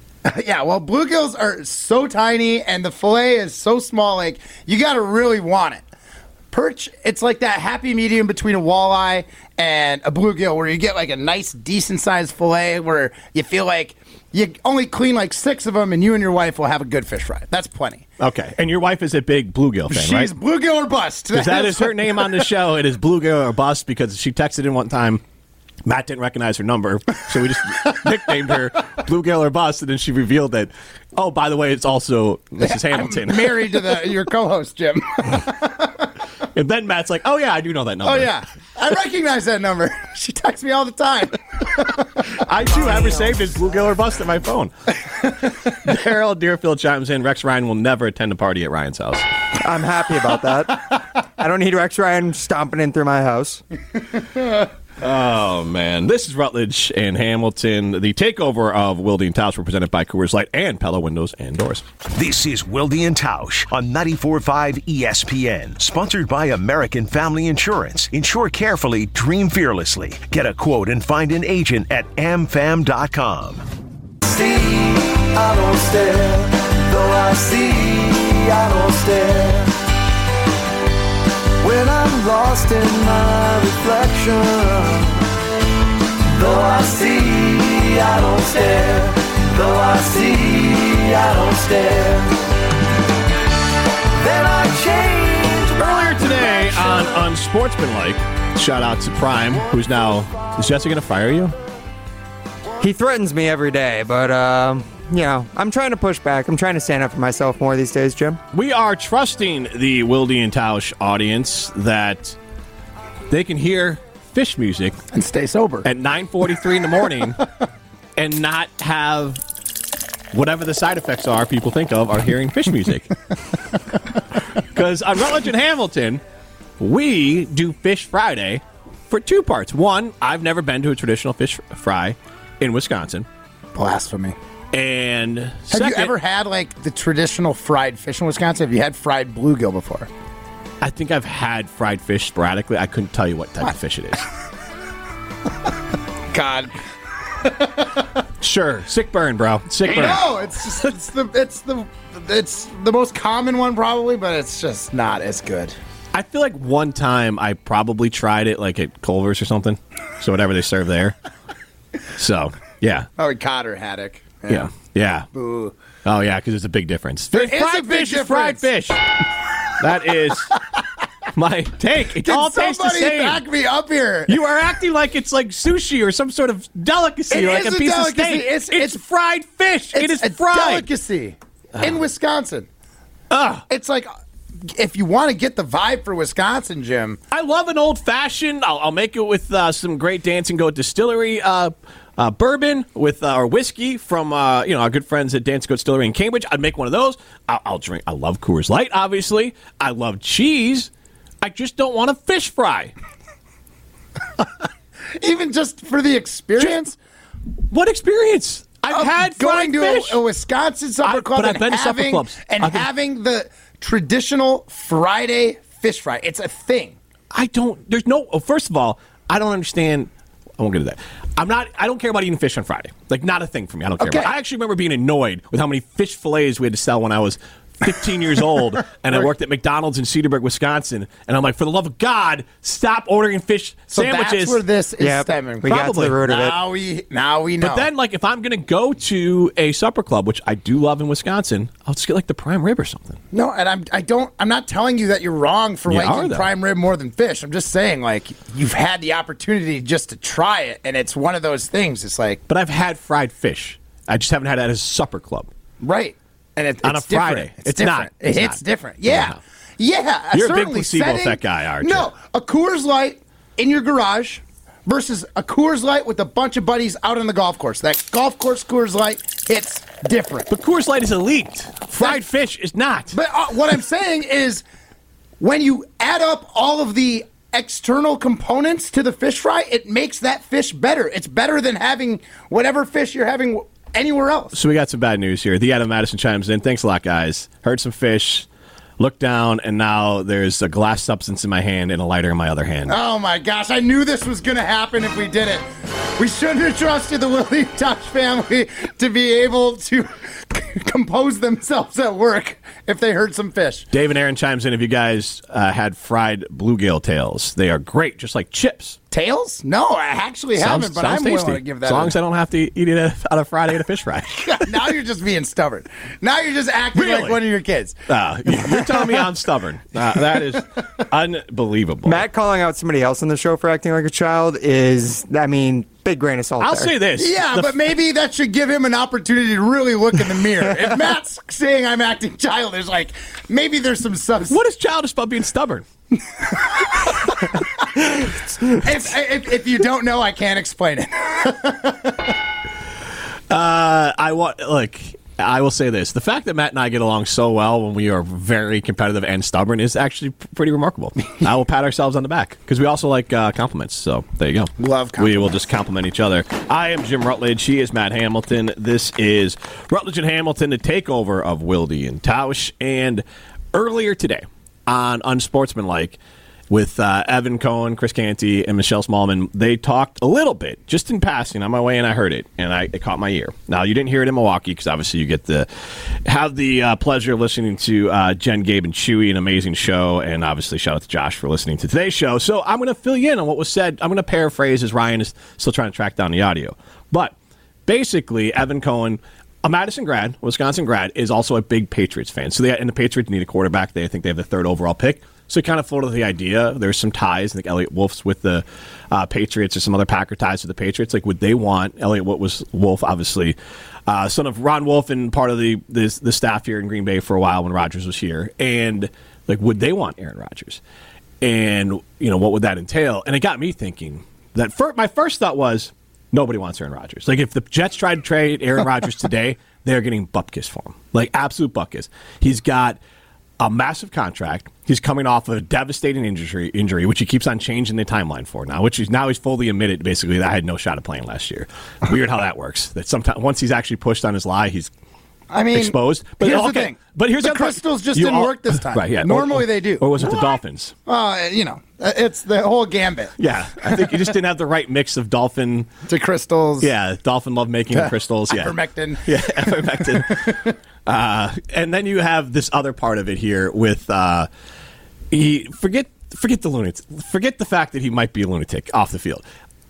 yeah, well, bluegills are so tiny and the fillet is so small. Like you got to really want it. Perch, it's like that happy medium between a walleye and a bluegill, where you get like a nice, decent sized fillet, where you feel like you only clean like six of them, and you and your wife will have a good fish fry. That's plenty. okay. And your wife is a big bluegill fan, right? She's bluegill or bust. Because that is her name on the show. It is Bluegill or Bust because she texted in one time. Matt didn't recognize her number, so we just nicknamed her Bluegill or Bust, and then she revealed that, oh, by the way, it's also Mrs. Hamilton. married to the your co-host Jim. and then Matt's like, oh, yeah, I do know that number. Oh yeah, I recognize that number. She texts me all the time. I too have her saved as Bluegill or Bust on my phone. Daryl Deerfield chimes in Rex Ryan will never attend a party at Ryan's house. I'm happy about that. I don't need Rex Ryan stomping in through my house. Oh man, this is Rutledge and Hamilton. The takeover of Wilde and Tausch were presented by Coors Light and Pella Windows and Doors. This is Wilde and Tausch on 94.5 ESPN, sponsored by American Family Insurance. Insure carefully, dream fearlessly. Get a quote and find an agent at amfam.com. see, I don't stare. Though I see, I don't stare. When I'm lost in my reflection. Though I see, I don't stare. Though I see, I don't stare. Then I change my Earlier today on direction. Unsportsmanlike, shout out to Prime, who's now is Jesse going to fire you? He threatens me every day, but um, you know, I'm trying to push back. I'm trying to stand up for myself more these days, Jim. We are trusting the Wilde and Tausch audience that they can hear Phish music And stay sober. at 9:43 in the morning and not have whatever the side effects are people think of are hearing Phish music. Because on Rutledge and Hamilton, we do Fish Friday for two parts. One, I've never been to a traditional fish fry in Wisconsin, Blasphemy. And Have second, you ever had like the traditional fried fish in Wisconsin? Have you had fried bluegill before? I think I've had fried fish sporadically. I couldn't tell you what type of fish it is. God, Sure, sick burn, bro. Sick burn. no! It's just it's the it's the it's the most common one probably, but it's just not as good. I feel like one time I probably tried it like at Culver's or something. So whatever they serve there. So yeah, Oh, Cotter haddock. Yeah, yeah. Ooh. Oh yeah, because there's a big difference. There is a fried big fish is fried fish. That is my take. It all tastes the somebody same. back me up here? You are acting like it's like sushi or some sort of delicacy, It like is a a piece delicacy. of steak. It's- It's, it's- fried fish. it It's a fried. delicacy in Wisconsin. Ugh. It's like if you want to get the vibe for Wisconsin, Jim. I love an old fashioned. I'll, I'll make it with uh, some great Dancing Goat Distillery uh, uh, bourbon with uh, or whiskey from uh, you know our good friends at Goat Distillery in Cambridge. I'd make one of those. I'll, I'll drink. I love Coors Light, obviously. I love cheese. I just don't want a fish fry. Even just for the experience What experience? I've had going to a, a Wisconsin supper I- club but I've and having, clubs. and I've been- having the traditional Friday fish fry. It's a thing. I don't. There's no. Oh, first of all, I don't understand. I won't get to that. I'm not. I don't care about eating fish on Friday. Like, not a thing for me. I don't care. Okay. I actually remember being annoyed with how many fish fillets we had to sell when I was 15 years old, and I worked at McDonald's in Cedarburg, Wisconsin. And I'm like, for the love of God, stop ordering fish So sandwiches. that's where this is Yep, stemming. we got to Probably. the root of it. now we now we know. But then, like, if I'm going to go to a supper club, which I do love in Wisconsin, I'll just get like the prime rib or something. no, and I'm I don't I'm not telling you that you're wrong for You are, liking though. prime rib more than fish. I'm just saying like you've had the opportunity just to try it, and it's one of those things. It's like But I've had fried fish. I just haven't had it at a supper club. right, and it, On it's a Friday. It's, It's different. not. It It's hits not. different. Yeah, No. yeah. You're a big placebo setting- effect guy, aren't you? No, a Coors Light in your garage versus a Coors Light with a bunch of buddies out on the golf course. That golf course Coors Light hits different. But Coors Light is elite. Fried fish is not. But uh, what I'm saying is, when you add up all of the external components to the fish fry, it makes that fish better. It's better than having whatever fish you're having anywhere else. So we got some bad news here. The Adam Madison chimes in. Thanks a lot, guys. Heard some Phish. Looked down, and now there's a glass substance in my hand and a lighter in my other hand. Oh my gosh, I knew this was going to happen if we did it. We shouldn't have trusted the Wilde Tausch family to be able to compose themselves at work if they heard some fish. Dave and Aaron chimes in. If you guys uh, had fried bluegill tails, they are great, just like chips. Tails? No, I actually haven't, but I'm willing to give that As long a- as I don't have to eat it on a Friday at a fish fry. now you're just being stubborn. Now you're just acting like one of your kids. Uh, you're telling me I'm stubborn. Uh, that is unbelievable. Matt calling out somebody else on the show for acting like a child is, I mean, big grain of salt. I'll there. say this. Yeah, The but maybe that should give him an opportunity to really look in the mirror. if Matt's saying I'm acting childish, like maybe there's some substance. What is childish about being stubborn? If, if, if you don't know, I can't explain it. Uh, I want look. I will say this: the fact that Matt and I get along so well when we are very competitive and stubborn is actually pretty remarkable. I will pat ourselves on the back because we also like uh, compliments. So there you go. Love We will just compliment each other. I am Jim Rutledge. She is Matt Hamilton. This is Rutledge and Hamilton, the takeover of Wilde and Tausch. And earlier today on Unsportsmanlike with uh, Evan Cohen, Chris Canty, and Michelle Smallman. They talked a little bit, just in passing, on my way, and I heard it, and I, it caught my ear. Now you didn't hear it in Milwaukee because obviously you get the have the uh, pleasure of listening to uh, Jen, Gabe, and Chewy, an amazing show, and obviously shout out to Josh for listening to today's show. So I'm going to fill you in on what was said. I'm going to paraphrase as Ryan is still trying to track down the audio, but basically Evan Cohen. A Madison grad, Wisconsin grad, is also a big Patriots fan. So they and the Patriots need a quarterback. They think they have the third overall pick. So kind of floated the idea. There's some ties. I think Eliot Wolf's with the uh, Patriots. or some other Packer ties with the Patriots. Like, would they want Eliot What was Wolf, obviously, uh, son of Ron Wolf and part of the, the the staff here in Green Bay for a while when Rodgers was here. And like, would they want Aaron Rodgers? And you know, what would that entail? And it got me thinking that fir- my first thought was nobody wants Aaron Rodgers. Like if the Jets tried to trade Aaron Rodgers today, they're getting bupkis for him, like absolute bupkis. He's got a massive contract. He's coming off of a devastating injury, injury, which he keeps on changing the timeline for now. Which is now he's fully admitted basically that I had no shot of playing last year. Weird how that works. That sometimes once he's actually pushed on his lie, he's I mean, exposed. But here's okay, the thing. But here's the part. crystals just You didn't all- work this time. Right? Yeah. Normally or, they do. Or was it the Dolphins? Uh, you know, it's the whole gambit. Yeah, I think you just didn't have the right mix of dolphin. To crystals. Yeah, dolphin love making crystals. Yeah, Ivermectin. Yeah, ivermectin. uh, and then you have this other part of it here with uh, he forget forget the lunatic, forget the fact that he might be a lunatic off the field.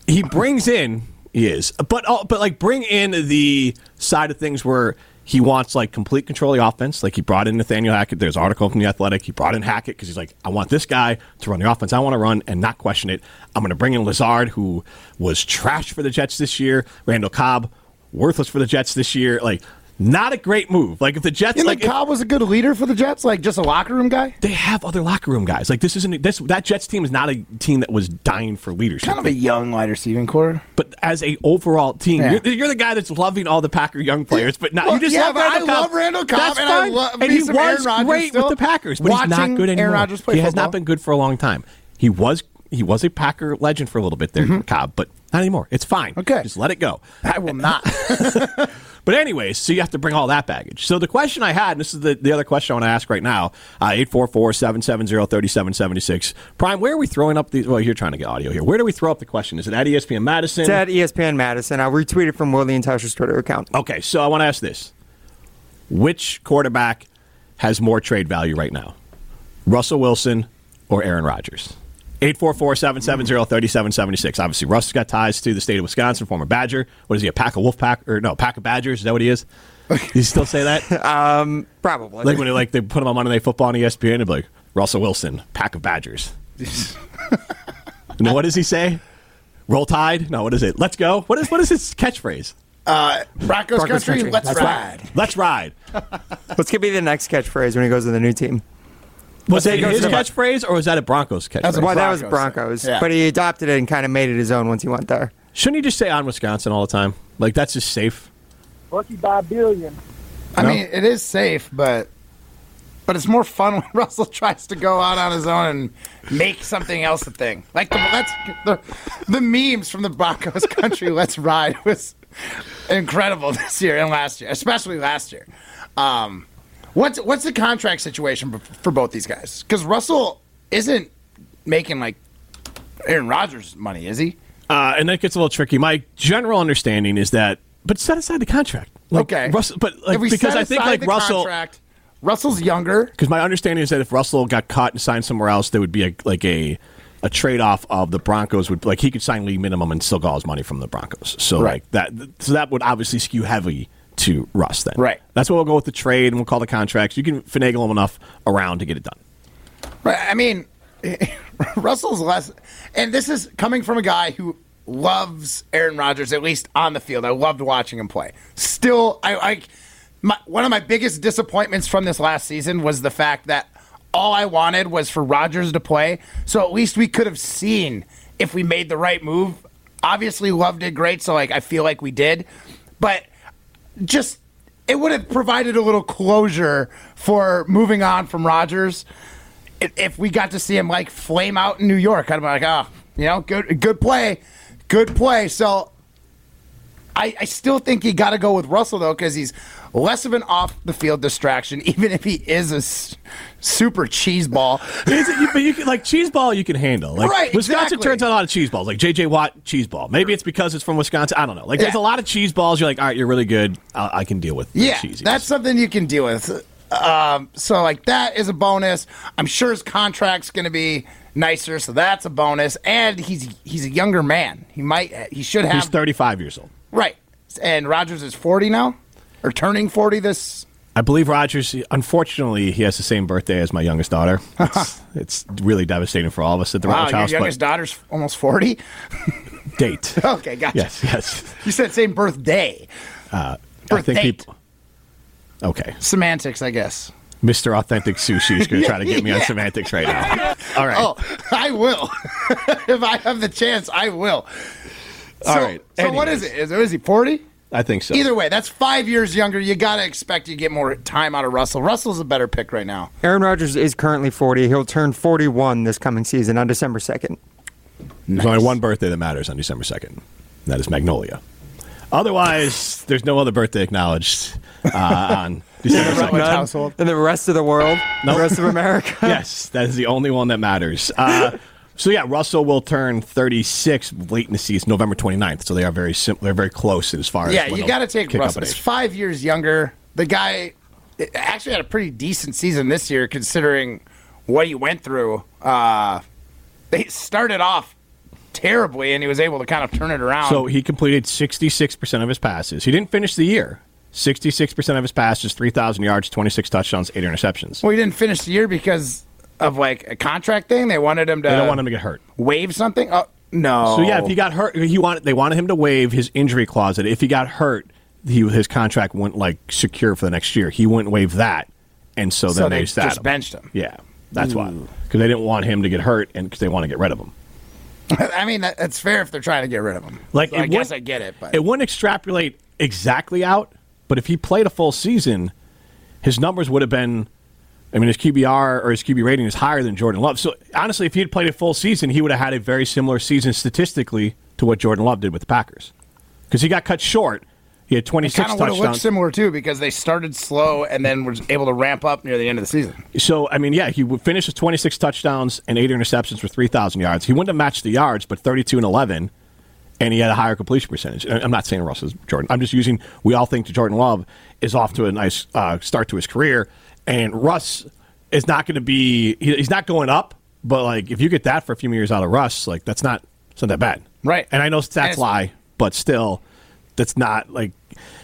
He brings in he is, but uh, but like bring in the side of things where. He wants like complete control of the offense. Like he brought in Nathaniel Hackett. There's an article from the Athletic. He brought in Hackett because he's like, I want this guy to run the offense. I want to run and not question it. I'm going to bring in Lazard, who was trash for the Jets this year. Randall Cobb, worthless for the Jets this year. Like Not a great move. Like if the Jets, You like think if- Cobb was a good leader for the Jets, like just a locker room guy? they have other locker room guys. Like this isn't this that Jets team is not a team that was dying for leadership. Kind of a young wide receiving core. but as a overall team, Yeah. you're, you're the guy that's loving all the Packer young players. But not Well, you just yeah, love but I Randall Cobb. love Randall Cobb, That's and I fine. love and he was Aaron Rodgers great with the Packers, but he's not good Aaron anymore. Rodgers play he has football. not been good for a long time. He was he was a Packer legend for a little bit there, Cobb, but not anymore. It's fine. Mm-hmm. Okay. just let it go. I will not. But anyways, so you have to bring all that baggage. So the question I had, and this is the, the other question I want to ask right now, uh, 844-770-3776. Prime, where are we throwing up these? Well, you're trying to get audio here. Where do we throw up the question? Is it at ESPN Madison? It's at ESPN Madison. I'll retweet it from Wilde and Tausch's Twitter account. Okay, so I want to ask this. Which quarterback has more trade value right now? Russell Wilson or Aaron Rodgers? 844-770-3776. Obviously, Russ has got ties to the state of Wisconsin, former Badger. What is he, a pack of wolf pack? Or no, pack of Badgers? Is that what he is? you still say that? Probably. like when they, like, they put him on Monday Night Football on ESPN, and be like, Russell Wilson, pack of Badgers. no, what does he say? Roll Tide? No, what is it? Let's go? What is, what is his catchphrase? Uh, Broncos, Broncos country, country. let's That's ride. Let's ride. What's going to be the next catchphrase when he goes to the new team? Was that his catchphrase or was that a Broncos catchphrase? That's a Well, that was Broncos. Broncos, Yeah. but he adopted it and kind of made it his own once he went there. Shouldn't he just say on Wisconsin all the time? Like that's just safe. Lucky by a billion. I No? mean, it is safe, but but it's more fun when Russell tries to go out on his own and make something else a thing. Like the let's the, the memes from the Broncos country "Let's Ride" was incredible this year and last year, especially last year. Um, what's what's the contract situation for, both these guys? Because Russell isn't making like Aaron Rodgers money, is he? Uh, and that gets a little tricky. My general understanding is that, but set aside the contract. Like, Okay, Russell, but like because set I think like the Russell, contract, Russell's younger. because my understanding is that if Russell got caught and signed somewhere else, there would be a, like a a trade off of the Broncos would like he could sign league minimum and still get all his money from the Broncos. So Right. like that, so that would obviously skew heavy to Russ then. Right. That's what we'll go with the trade and we'll call the contracts. You can finagle them enough around to get it done. Right. I mean, Russell's less, and this is coming from a guy who loves Aaron Rodgers, at least on the field. I loved watching him play. Still, I like one of my biggest disappointments from this last season was the fact that all I wanted was for Rodgers to play. So at least we could have seen if we made the right move. Obviously, Love did great, so like I feel like we did, but just it would have provided a little closure for moving on from Rodgers. if, we got to see him like flame out in New York. I'd be like, oh, you know, good, good play, good play. So I, I still think you got to go with Russell though because he's less of an off the field distraction, even if he is a s- super cheese ball. You- but you can like cheese ball you can handle. Like, Right, Wisconsin exactly. turns out a lot of cheese balls, like JJ Watt cheese ball. Maybe it's because it's from Wisconsin. I don't know. Like there's Yeah. a lot of cheese balls. You're like, all right, you're really good. I, I can deal with Yeah, that's something you can deal with. Um, so like that is a bonus. I'm sure his contract's going to be nicer, so that's a bonus. And he's he's a younger man. He might he should have He's 35 years old. right. And Rodgers is 40 now, or turning 40 this. I believe Rodgers. Unfortunately, he has the same birthday as my youngest daughter. It's, it's really devastating for all of us at the Wow, your house. youngest but daughter's almost 40. date. Okay, gotcha. yes, yes. You said same birthday. Uh, I Birth think date. people. Okay, Semantics, I guess. Mr. Authentic Sushi is going to try to get me on semantics right now. All right. Oh, I will. if I have the chance, I will. So, All right. So what is it? Is, is he 40? I think so. Either way, that's five years younger. You got to expect you get more time out of Russell. Russell's a better pick right now. Aaron Rodgers is currently 40. He'll turn 41 this coming season on December 2nd. There's only one birthday that matters on December 2nd. and That is Magnolia. Otherwise, there's no other birthday acknowledged uh, on December 2nd. Rutledge household. And the rest of the world, Nope. the rest of America. yes, that is the only one that matters. Uh, so yeah, Russell will turn 36 late in the season, November 29th. So they are very sim- they're very close as far Yeah, as Yeah, you got to take Russell. He's five years younger. The guy actually had a pretty decent season this year, considering what he went through. Uh, they started off terribly, and he was able to kind of turn it around. So he completed 66% of his passes. He didn't finish the year. 66% of his passes, 3,000 yards, 26 touchdowns, 8 interceptions. well, he didn't finish the year because of like a contract thing. They wanted him to. They don't want him to get hurt. waive something. Oh no. So yeah, if he got hurt, he wanted they wanted him to waive his injury clause. If he got hurt, he his contract wouldn't like secure for the next year. He wouldn't waive that, and so then So they, they just him. benched him. Yeah, that's why because they didn't want him to get hurt and because they want to get rid of him. I mean, that, that's fair if they're trying to get rid of him. Like So I guess I get it, but it wouldn't extrapolate exactly out. But if he played a full season, his numbers would have been. I mean, his QBR or his QB rating is higher than Jordan Love. So honestly, if he had played a full season, he would have had a very similar season statistically to what Jordan Love did with the Packers, because he got cut short. He had twenty kind of would looked similar too because they started slow and then were able to ramp up near the end of the season. So I mean, yeah, he would finish with 26 touchdowns and eight interceptions for 3,000 yards. He wouldn't have matched the yards, but 32 and 11, and he had a higher completion percentage. I'm not saying Russ is Jordan. I'm just using. We all think Jordan Love is off to a nice uh, start to his career, and Russ is not going to be. he- He's not going up, but like if you get that for a few years out of Russ, like that's not it's not that bad, Right. And I know stats lie, but still, that's not like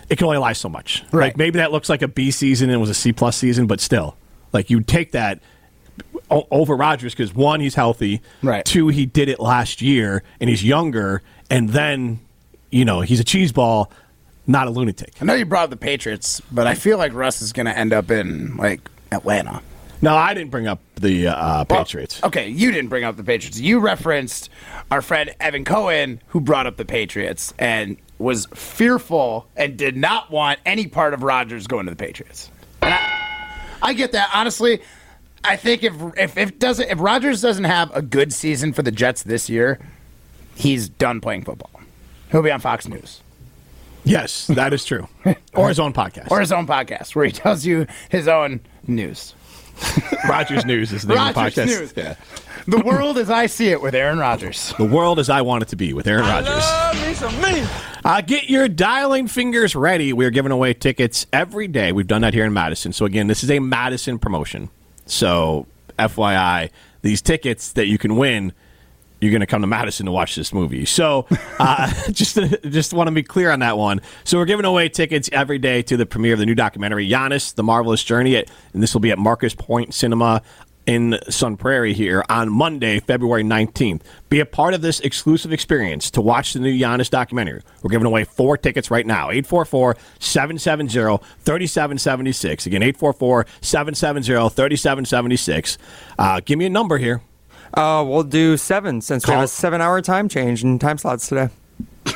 it can only lie so much. Right. Like maybe that looks like a B season and it was a C plus season, but still, like you take that o- over Rodgers because one, he's healthy. Right. Two, he did it last year and he's younger, and then you know he's a cheese ball, not a lunatic. I know you brought up the Patriots, but I feel like Russ is going to end up in like Atlanta. No, I didn't bring up the uh, Well, Patriots. okay, you didn't bring up the Patriots. You referenced our friend Evan Cohen, who brought up the Patriots and was fearful and did not want any part of Rodgers going to the Patriots. And I, I get that. Honestly, I think if if if doesn't if Rodgers doesn't have a good season for the Jets this year, he's done playing football. He'll be on Fox News Yes, that is true. or his own podcast. or his own podcast where he tells you his own news. Rodgers News is the name of the Rodgers podcast. News. Yeah. The world as I see it with Aaron Rodgers. The world as I want it to be with Aaron Rodgers. Uh, get your dialing fingers ready. We are giving away tickets every day. We've done that here in Madison. So, again, this is a Madison promotion. So, FYI, these tickets that you can win, you're going to come to Madison to watch this movie. So, uh, just just want to be clear on that one. So, we're giving away tickets every day to the premiere of the new documentary, Giannis, The Marvelous Journey. At, and this will be at Marcus Point Cinema in Sun Prairie here on Monday, February 19th. Be a part of this exclusive experience to watch the new Giannis documentary. We're giving away four tickets right now 844 770 3776. Again, 844 770 3776. Uh, Give me a number here. Uh, we'll do seven since we have a seven-hour time change in time slots today.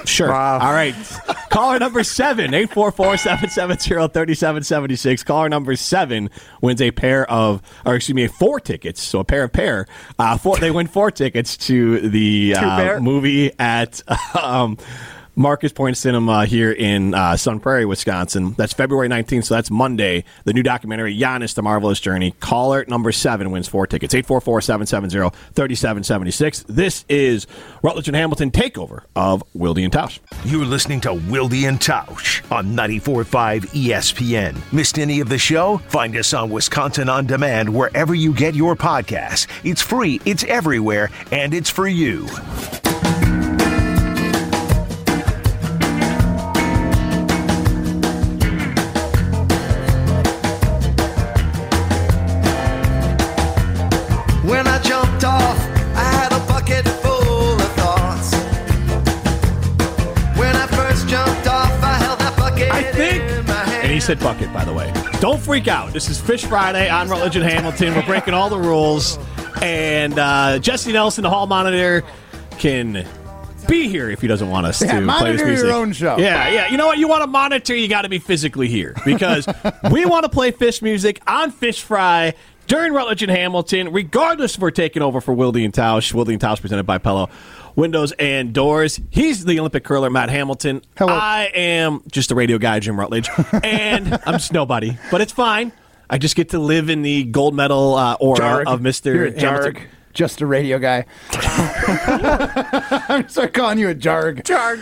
Sure. Wow. All right. Caller number seven, 844-770-3776. Caller number seven wins a pair of, or excuse me, four tickets. So a pair of pair. Uh, four, they win four tickets to the uh, movie at um, Marcus Point Cinema here in uh, Sun Prairie, Wisconsin. That's February 19th, so that's Monday. The new documentary, Giannis, The Marvelous Journey. Caller number seven wins four tickets. 844-770-3776. This is Rutledge and Hamilton takeover of Wilde and Tausch. You're listening to Wilde and Tausch on 94.5 ESPN. Missed any of the show? Find us on Wisconsin On Demand wherever you get your podcasts. It's free, it's everywhere, and it's for you. My hand. and he said bucket, by the way. Don't freak out. This is Fish Friday on Rutledge and Hamilton. We're breaking all the rules. And uh, Jesse Nelson, the hall monitor, can be here if he doesn't want us Yeah, to play this monitor your music. own show. Yeah, yeah. You know what? You want to monitor, you got to be physically here because we want to play Phish music on Fish Fry during Rutledge and Hamilton, regardless if we're taking over for Wilde and Tausch. Wilde and Tausch presented by Pella Windows and Doors. He's the Olympic curler, Matt Hamilton. Hello. I am just a radio guy, Jim Rutledge, and I'm just nobody, but it's fine. I just get to live in the gold medal uh, aura Jarg. of Mister Jarg. Just a radio guy. I'm gonna start calling you a Jarg. Jarg.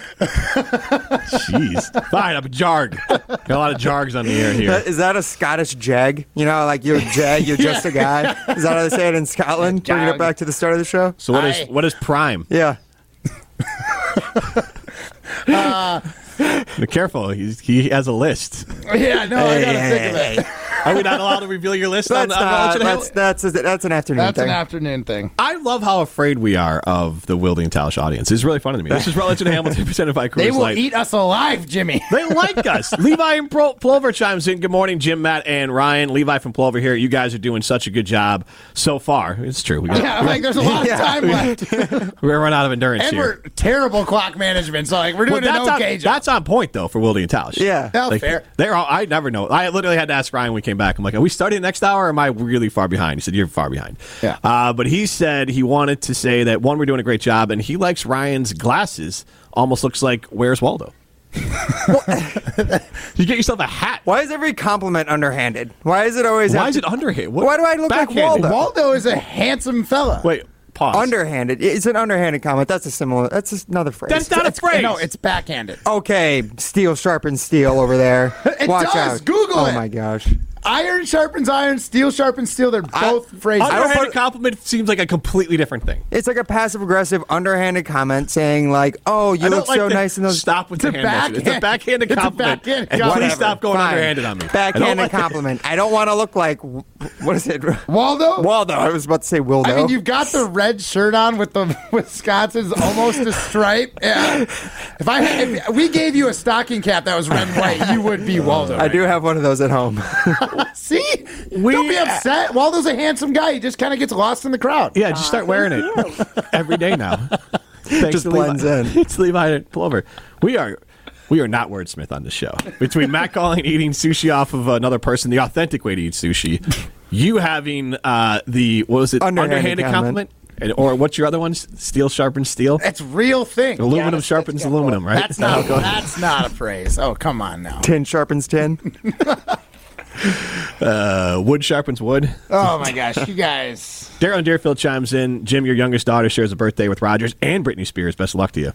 Jeez, fine. I'm a jarg. Got a lot of jargs on the air here. Is that a Scottish jag? You know, like you're a jag, you're just a guy. Is that how they say it in Scotland? Bringing it back to the start of the show. So what is Aye. what is prime? Yeah. Uh, Be careful. He's, he has a list. Yeah, no, I gotta think of it. Are we not allowed to reveal your list on, That's on not, Rutledge and that's, Hamilton? that's, that's an afternoon thing. That's thing. an afternoon thing. I love how afraid we are of the Wilde and Tausch audience. It's really funny to me. This is Rutledge and Hamilton presented by Coors They will Light. eat us alive, Jimmy. They like us. Levi and Pro- Plover chimes in. Good morning, Jim, Matt, and Ryan. Levi from Plover here. You guys are doing such a good job so far. It's true. We got, Yeah, like there's a lot of time left, we're running out of endurance and here. we're terrible clock management. So like we're Well, doing that's, an on, okay job. that's on point though for Wilde and Tausch. Yeah. Hell, Like, fair. They're all, I never know. I literally had to ask Ryan when we came back. I'm like, are we starting next hour or am I really far behind? He said, you're far behind. Yeah. Uh, but he said he wanted to say that, one, we're doing a great job, and he likes Ryan's glasses. Almost looks like, where's Waldo? you get yourself a hat. Why is every compliment underhanded? Why is it always? Why is it underhand? What- Why do I look like? Waldo? Waldo is a handsome fella. Wait, pause. Underhanded. It's an underhanded comment. That's a similar. That's just another phrase. That's not a phrase. No, it's backhanded. okay. Steel sharpens steel over there. It Watch does. out. Google oh it. my gosh. Iron sharpens iron. Steel sharpens steel. They're both phrases. Underhanded compliment seems like a completely different thing. It's like a passive aggressive, underhanded comment saying like, "Oh, you look like so the- nice in those." Stop with the It's a hand motion. It's a backhand- backhanded it's a compliment. backhanded and compliment. please stop going Fine. underhanded on me. I Backhanded like- compliment. I don't want to look like what is it? Waldo. Waldo. I was about to say Wildo. I mean, you've got the red shirt on with the Wisconsin's almost a stripe. Yeah. If I if we gave you a stocking cap that was red and white, you would be Waldo. I do have one of those at home. See, We- don't be upset. Waldo's a handsome guy. He just kind of gets lost in the crowd. Yeah, just start oh, wearing it every day now. Thanks Just blends Levi. in. It's Levi and Plover. We are we are not wordsmith on the show. Between Matt calling eating sushi off of another person, the authentic way to eat sushi, you having uh, the what was it Underhanded underhanded compliment, And- or what's your other one? Steel sharpens steel. It's real thing. Aluminum Yeah, sharpens aluminum, right? That's Is that not. it? That's not a phrase. Oh, come on now. tin sharpens tin. Uh, wood sharpens wood. Oh my gosh, you guys. Daryl and Deerfield chimes in. Jim, your youngest daughter shares a birthday with Rodgers and Britney Spears. Best of luck to you.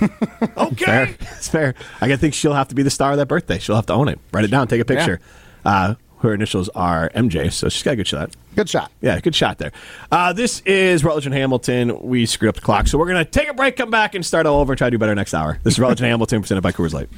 Okay. Fair. It's fair. I think she'll have to be the star of that birthday. She'll have to own it. Write it down. Take a picture. Uh, her initials are MJ, so she's got a good shot. Good shot. Yeah, good shot there. Uh, this is Rutledge and Hamilton. We screwed up the clock, so we're going to take a break, come back, and start all over and try to do better next hour. This is Rutledge and Hamilton presented by Coors Light.